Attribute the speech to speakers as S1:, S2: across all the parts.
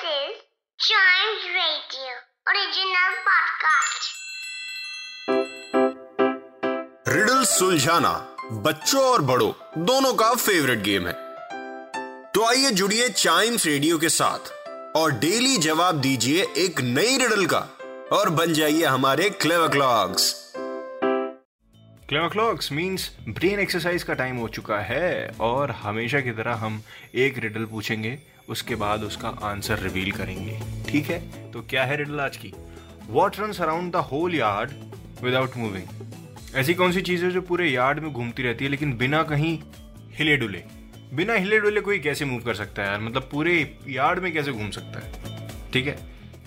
S1: This is Chimes Radio original podcast.
S2: Riddle सुलझाना बच्चों और बड़ों दोनों का फेवरेट गेम है तो आइए जुड़िए चाइम्स रेडियो के साथ और डेली जवाब दीजिए एक नई रिडल का और बन जाइए हमारे clever clocks
S3: clever clocks means brain exercise का टाइम हो चुका है और हमेशा की तरह हम एक रिडल पूछेंगे उसके बाद उसका आंसर रिवील करेंगे। ठीक है? तो क्या है रिडल आज की? What run around the whole yard without moving ऐसी कौन सी चीज़ है जो पूरे यार्ड में घूमती रहती है लेकिन बिना कहीं हिले डुले? बिना हिले डुले कोई कैसे मूव कर सकता है यार? मतलब पूरे यार्ड में कैसे घूम सकता है? ठीक है?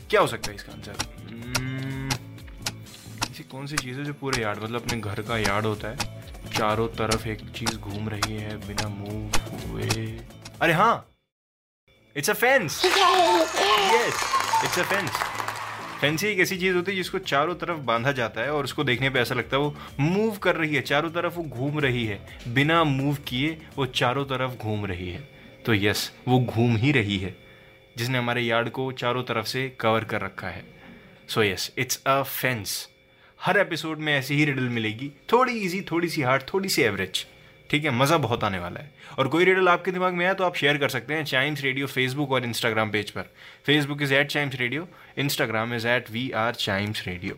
S3: क्या हो सकता है इसका आंसर hmm, ऐसी कौन सी चीज़ है जो पूरे यार्ड मतलब अपने घर का यार्ड होता है चारों तरफ़ एक चीज़ घूम रही है बिना मूव हुए? अरे हाँ! It's a fence yes it's a fence fancy एक ऐसी चीज़ होती है जिसको चारों तरफ़ बांधा जाता है और उसको देखने पे ऐसा लगता है वो मूव कर रही है। चारों तरफ़ वो घूम रही है। बिना मूव किए वो चारों तरफ़ घूम रही है। तो यस वो घूम ही रही है। जिसने हमारे यार्ड को चारों तरफ़ से कवर कर रखा है। So yes it's a fence her episode में ऐसी ही रिडल मिलेगी। थोड़ी इजी थोड़ी सी हार्ड थोड़ी सी एवरेज ठीक है, मज़ा बहुत आने वाला है। और कोई रिडल आपके दिमाग में आया तो आप शेयर कर सकते हैं चाइम्स रेडियो फेसबुक और इंस्टाग्राम पेज पर। Facebook is at Chimes Radio Instagram is at we are Chimes Radio